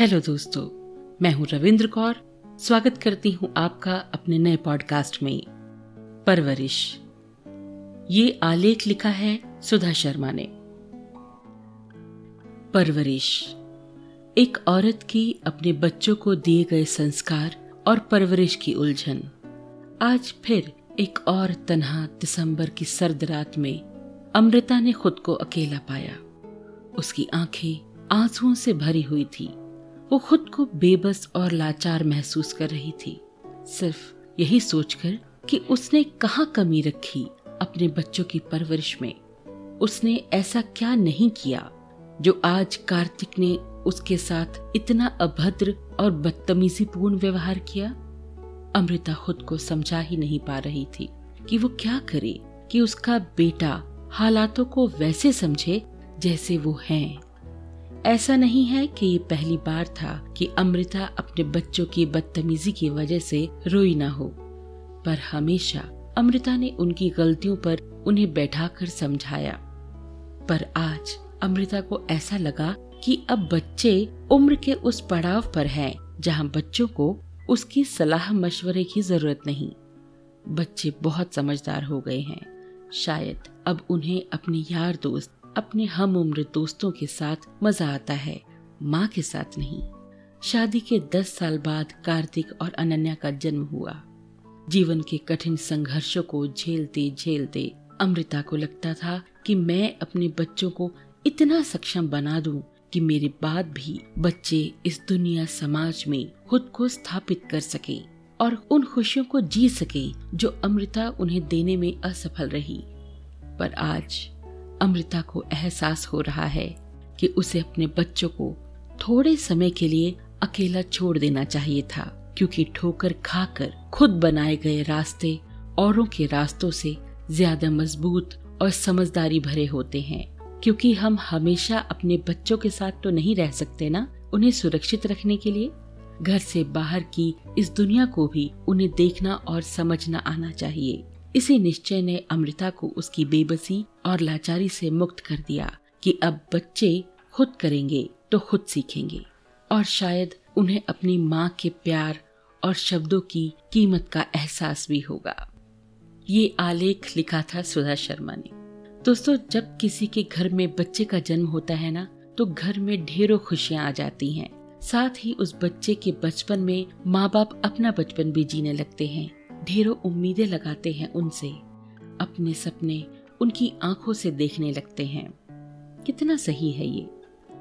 Hello दोस्तों, मैं हूँ रविंद्र कौर। स्वागत करती हूँ आपका अपने नए पॉडकास्ट में। परवरिश। ये आलेख लिखा है सुधा शर्मा ने। परवरिश। एक औरत की अपने बच्चों को दिए गए संस्कार और परवरिश की उलझन। आज फिर एक और तनहा दिसंबर की सर्द रात में अमृता ने खुद को अकेला पाया। उसकी आँखें आंसुओं से भरी हुई थी। वो खुद को बेबस और लाचार महसूस कर रही थी। सिर्फ़ यही सोचकर कि उसने कहा कमी रखी अपने बच्चों की परवरिश में। उसने ऐसा क्या नहीं किया जो आज कार्तिक ने उसके साथ इतना अभद्र और बदतमीजी पूर्ण व्यवहार किया? अमृता खुद को समझा ही नहीं पा रही थी कि वो क्या करे, कि उसका बेटा हालातों को वैसे समझे जैसे वो हैं। ऐसा नहीं है कि ये पहली बार था कि अमृता अपने बच्चों की बदतमीजी की वजह से रोई ना हो, पर हमेशा अमृता ने उनकी गलतियों पर उन्हें बैठाकर समझाया। पर आज अमृता को ऐसा लगा कि अब बच्चे उम्र के उस पड़ाव पर हैं, जहाँ बच्चों को उसकी सलाह मशवरे की ज़रूरत नहीं। बच्चे बहुत समझदार हो गए हैं। शायद अब उन्हें अपने यार दोस्त अपने हम उम्र दोस्तों के साथ मज़ा आता है, माँ के साथ नहीं। शादी के दस साल बाद कार्तिक और अनन्या का जन्म हुआ। जीवन के कठिन संघर्षों को झेलते झेलते अमृता को लगता था कि मैं अपने बच्चों को इतना सक्षम बना दूँ कि मेरे बाद भी बच्चे इस दुनिया समाज में खुद को स्थापित कर सके और उन खुशियों को जी सके जो अमृता उन्हें देने में असफल रही। पर आज अमृता को एहसास हो रहा है कि उसे अपने बच्चों को थोड़े समय के लिए अकेला छोड़ देना चाहिए था, क्योंकि ठोकर खाकर खुद बनाए गए रास्ते औरों के रास्तों से ज़्यादा मज़बूत और समझदारी भरे होते हैं। क्योंकि हम हमेशा अपने बच्चों के साथ तो नहीं रह सकते ना उन्हें सुरक्षित रखने के लिए? घर से बाहर की इस दुनिया को भी उन्हें देखना और समझना आना चाहिए। इसी निश्चय ने अमृता को उसकी बेबसी और लाचारी से मुक्त कर दिया कि अब बच्चे खुद करेंगे तो खुद सीखेंगे। और शायद उन्हें अपनी माँ के प्यार और शब्दों की कीमत का एहसास भी होगा। ये आलेख लिखा था सुधा शर्मा ने। दोस्तों, जब किसी के घर में बच्चे का जन्म होता है ना तो घर में ढेरों खुशियाँ आ जाती हैं। साथ ही उस बच्चे के बचपन में माँ बाप अपना बचपन भी जीने लगते हैं। ढेरों उम्मीदें लगाते हैं उनसे, अपने सपने उनकी आँखों से देखने लगते हैं। कितना सही है ये।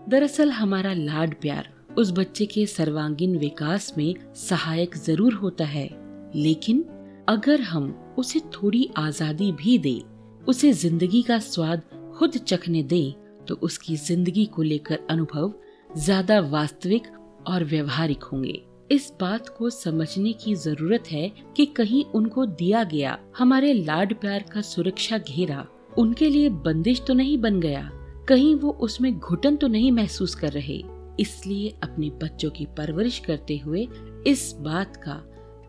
दरअसल हमारा लाड प्यार उस बच्चे के सर्वांगीण विकास में सहायक ज़रूर होता है। लेकिन अगर हम उसे थोड़ी आज़ादी भी दे, उसे ज़िंदगी का स्वाद खुद चखने दे तो उसकी ज़िंदगी को लेकर अनुभव ज़्यादा वास्तविक और व्यवहारिक होंगे। इस बात को समझने की ज़रूरत है कि कहीं उनको दिया गया, हमारे लाड प्यार का सुरक्षा घेरा, उनके लिए बंदिश तो नहीं बन गया, कहीं वो उसमें घुटन तो नहीं महसूस कर रहे। इसलिए अपने बच्चों की परवरिश करते हुए इस बात का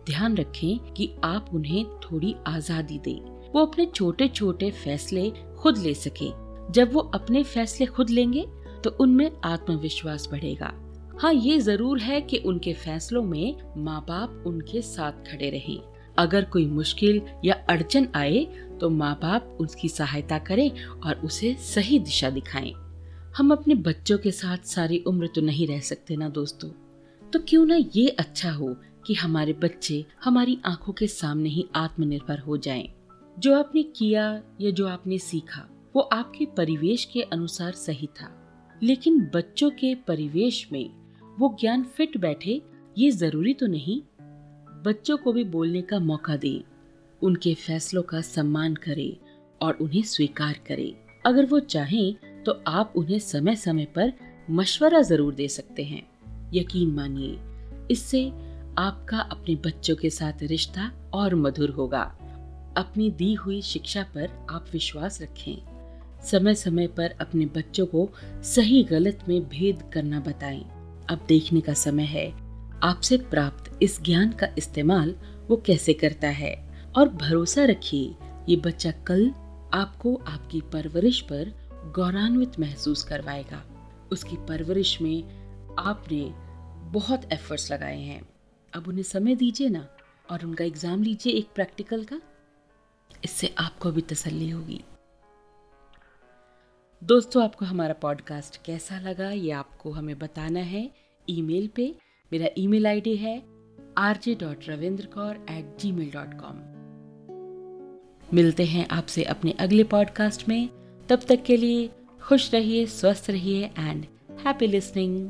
ध्यान रखें कि आप उन्हें थोड़ी आज़ादी दें। वो अपने छोटे छोटे फैसले खुद ले सके। जब वो अपने फैसले खुद लेंगे तो उनमें आत्मविश्वास बढ़ेगा। हाँ ये ज़रूर है कि उनके फैसलों में माँ बाप उनके साथ खड़े रहें अगर कोई मुश्किल या अड़चन आए तो माँ बाप उसकी सहायता करें और उसे सही दिशा दिखाएँ। हम अपने बच्चों के साथ सारी उम्र तो नहीं रह सकते ना, दोस्तों तो क्यों ना ये अच्छा हो कि हमारे बच्चे हमारी आँखों के सामने ही आत्मनिर्भर हो जाएँ। जो आपने किया या जो आपने सीखा, वो आपके परिवेश के अनुसार सही था लेकिन बच्चों के परिवेश में वो ज्ञान फिट बैठे, ये ज़रूरी तो नहीं। बच्चों को भी बोलने का मौका दे, उनके फैसलों का सम्मान करे और उन्हें स्वीकार करे। अगर वो चाहें तो आप उन्हें समय समय पर मशवरा ज़रूर दे सकते हैं। यकीन मानिए, इससे आपका अपने बच्चों के साथ रिश्ता और मधुर होगा। अपनी दी हुई शिक्षा पर आप विश्वास रखें। समय समय पर अपने बच्चों को सही गलत में भेद करना बताएँ। अब देखने का समय है। आपसे प्राप्त इस ज्ञान का इस्तेमाल वो कैसे करता है? और भरोसा रखिए, ये बच्चा कल आपको आपकी परवरिश पर गौरवान्वित महसूस करवाएगा। उसकी परवरिश में आपने बहुत एफर्ट्स लगाए हैं। अब उन्हें समय दीजिए ना और उनका एग्ज़ाम लीजिए एक प्रैक्टिकल का। इससे आपको भी तसल्ली होगी। दोस्तों, आपको हमारा पॉडकास्ट कैसा लगा ये आपको हमें बताना है ईमेल पे। मेरा ईमेल आईडी है R J dot Ravindra Kaur at Gmail dot com मिलते हैं आपसे अपने अगले पॉडकास्ट में। तब तक के लिए खुश रहिए, स्वस्थ रहिए एंड हैप्पी लिसनिंग